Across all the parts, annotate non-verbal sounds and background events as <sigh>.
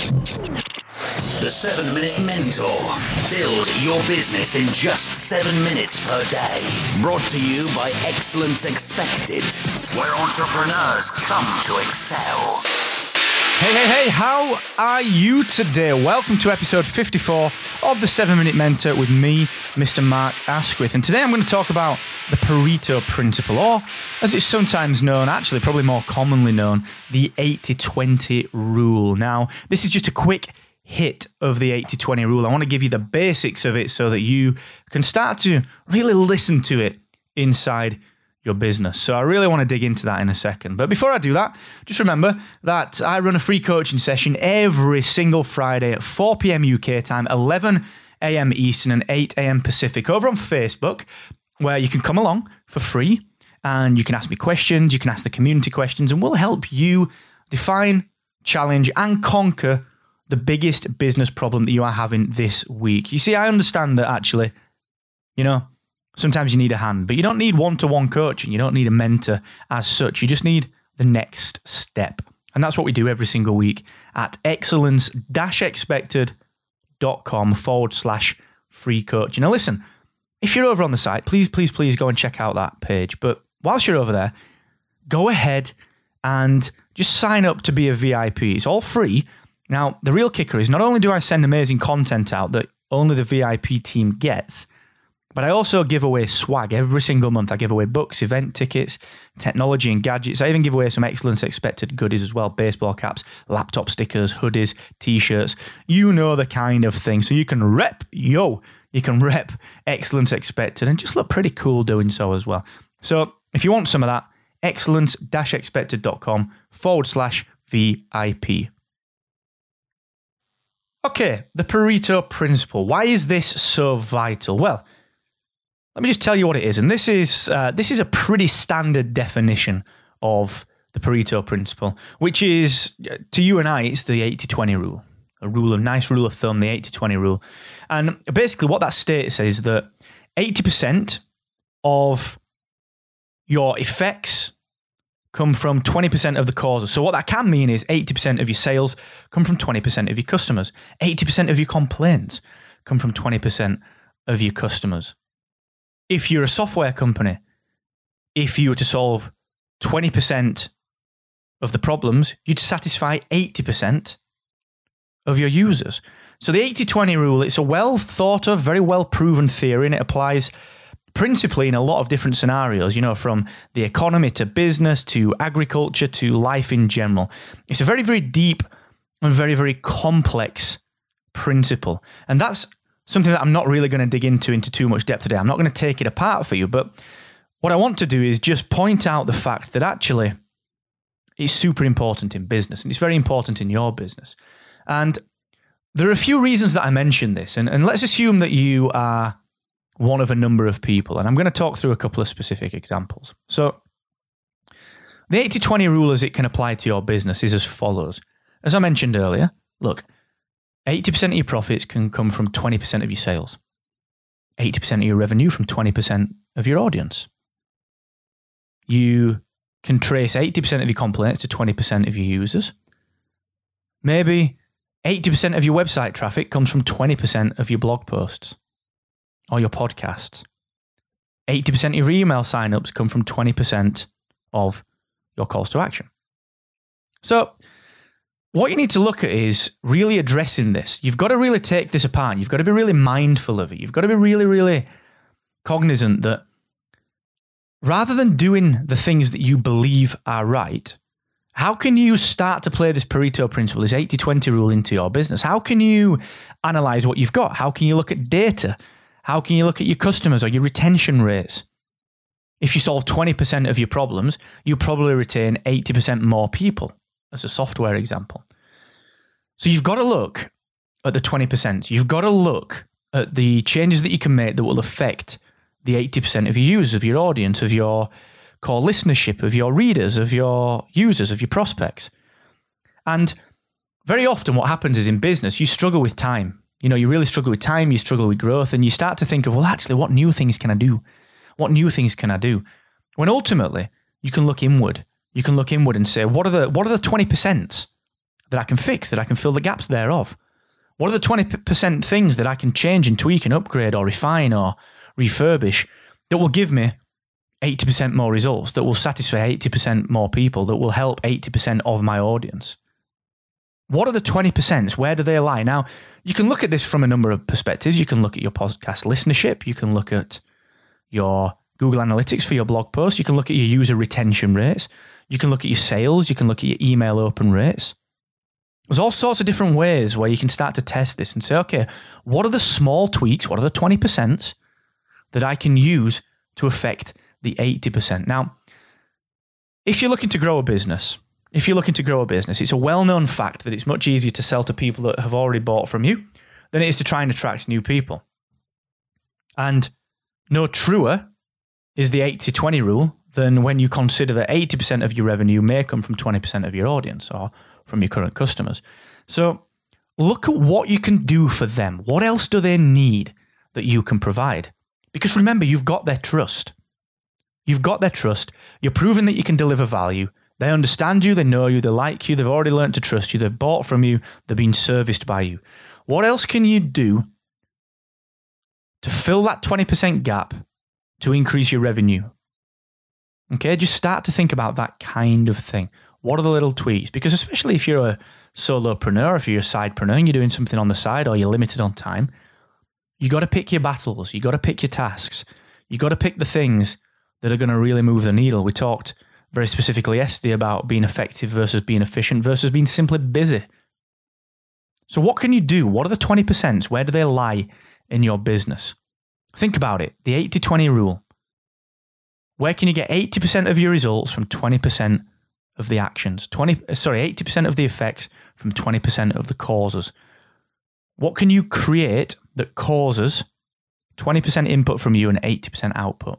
The 7 Minute Mentor. Build your business in just 7 minutes per day. Brought to you by Excellence Expected, where entrepreneurs come to excel. Hey, hey, hey, how are you today? Welcome to episode 54 of the 7 Minute Mentor with me, Mr. Mark Asquith. And today I'm going to talk about the Pareto Principle, or as it's sometimes known, actually, probably more commonly known, the 80 20 rule. Now, this is just a quick hit of the 80 20 rule. I want to give you the basics of it so that you can start to really listen to it inside your business. So I really want to dig into that in a second. But before I do that, just remember that I run a free coaching session every single Friday at 4 p.m. UK time, 11 a.m. Eastern and 8 a.m. Pacific over on Facebook, where you can come along for free and you can ask me questions, you can ask the community questions, and we'll help you define, challenge, and conquer the biggest business problem that you are having this week. You see, I understand that actually, you know, Sometimes you need a hand, but you don't need one to one coaching. You don't need a mentor as such. You just need the next step. And that's what we do every single week at excellence expected.com forward slash free coaching. Now, listen, if you're over on the site, please, please, please go and check out that page. But whilst you're over there, go ahead and just sign up to be a VIP. It's all free. Now, the real kicker is not only do I send amazing content out that only the VIP team gets, but I also give away swag every single month. I give away books, event tickets, technology and gadgets. I even give away some excellence expected goodies as well baseball caps, laptop stickers, hoodies, t shirts. You know the kind of thing. So you can rep, yo, you can <laughs> rep excellence expected and just look pretty cool doing so as well. So if you want some of that, excellence expected.com forward slash VIP. Okay, the Pareto principle. Why is this so vital? Well, let me just tell you what it is, and this is uh, this is a pretty standard definition of the Pareto principle, which is uh, to you and I, it's the 80-20 rule, a rule of nice rule of thumb, the 80-20 rule, and basically what that states is that eighty percent of your effects come from 20% of the causes. So what that can mean is 80% of your sales come from 20% of your customers. 80% of your complaints come from 20% of your customers if you're a software company, if you were to solve 20% of the problems, you'd satisfy 80% of your users. So the 80 20 rule, it's a well thought of, very well proven theory, and it applies principally in a lot of different scenarios, you know, from the economy to business to agriculture to life in general. It's a very, very deep and very, very complex principle. And that's something that I'm not really going to dig into into too much depth today. I'm not going to take it apart for you, but what I want to do is just point out the fact that actually it's super important in business and it's very important in your business. And there are a few reasons that I mention this, and, and let's assume that you are one of a number of people, and I'm going to talk through a couple of specific examples. So, the 80 20 rule as it can apply to your business is as follows. As I mentioned earlier, look, 80% of your profits can come from 20% of your sales, 80% of your revenue from 20% of your audience. You can trace 80% of your complaints to 20% of your users. Maybe 80% of your website traffic comes from 20% of your blog posts or your podcasts. 80% of your email signups come from 20% of your calls to action. So, what you need to look at is really addressing this. You've got to really take this apart. You've got to be really mindful of it. You've got to be really, really cognizant that rather than doing the things that you believe are right, how can you start to play this Pareto principle, this 80 20 rule into your business? How can you analyze what you've got? How can you look at data? How can you look at your customers or your retention rates? If you solve 20% of your problems, you probably retain 80% more people as a software example. So you've got to look at the 20%. You've got to look at the changes that you can make that will affect the 80% of your users, of your audience, of your core listenership, of your readers, of your users, of your prospects. And very often what happens is in business, you struggle with time. You know, you really struggle with time, you struggle with growth, and you start to think of, well, actually, what new things can I do? What new things can I do? When ultimately, you can look inward you can look inward and say, what are the what are the twenty percent that I can fix, that I can fill the gaps thereof? What are the 20% things that I can change and tweak and upgrade or refine or refurbish that will give me 80% more results, that will satisfy 80% more people, that will help 80% of my audience? What are the 20%? Where do they lie? Now, you can look at this from a number of perspectives. You can look at your podcast listenership. You can look at your Google Analytics for your blog posts. You can look at your user retention rates. You can look at your sales. You can look at your email open rates. There's all sorts of different ways where you can start to test this and say, okay, what are the small tweaks? What are the 20% that I can use to affect the 80%? Now, if you're looking to grow a business, if you're looking to grow a business, it's a well known fact that it's much easier to sell to people that have already bought from you than it is to try and attract new people. And no truer is the 80 20 rule than when you consider that 80% of your revenue may come from 20% of your audience or from your current customers. So look at what you can do for them. What else do they need that you can provide? Because remember, you've got their trust. You've got their trust. You're proving that you can deliver value. They understand you, they know you, they like you, they've already learned to trust you, they've bought from you, they're being serviced by you. What else can you do to fill that 20% gap to increase your revenue? Okay, just start to think about that kind of thing. What are the little tweaks? Because especially if you're a solopreneur, if you're a sidepreneur and you're doing something on the side or you're limited on time, you got to pick your battles. You got to pick your tasks. You got to pick the things that are going to really move the needle. We talked very specifically yesterday about being effective versus being efficient versus being simply busy. So, what can you do? What are the 20%? Where do they lie in your business? Think about it the 80 20 rule. Where can you get 80% of your results from 20% of the actions? 20, uh, sorry, 80% of the effects from 20% of the causes. What can you create that causes 20% input from you and 80% output?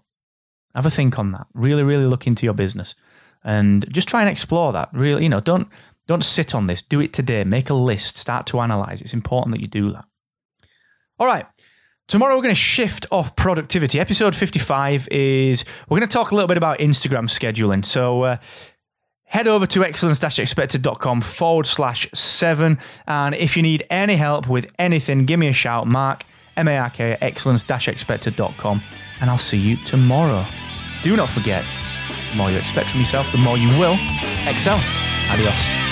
Have a think on that. Really, really look into your business and just try and explore that. Really, you know, don't don't sit on this. Do it today. Make a list. Start to analyze. It's important that you do that. All right. Tomorrow we're going to shift off productivity. Episode 55 is we're going to talk a little bit about Instagram scheduling. So uh, head over to excellence-expected.com forward slash seven. And if you need any help with anything, give me a shout. Mark, M-A-R-K, excellence-expected.com. And I'll see you tomorrow. Do not forget, the more you expect from yourself, the more you will excel. Adios.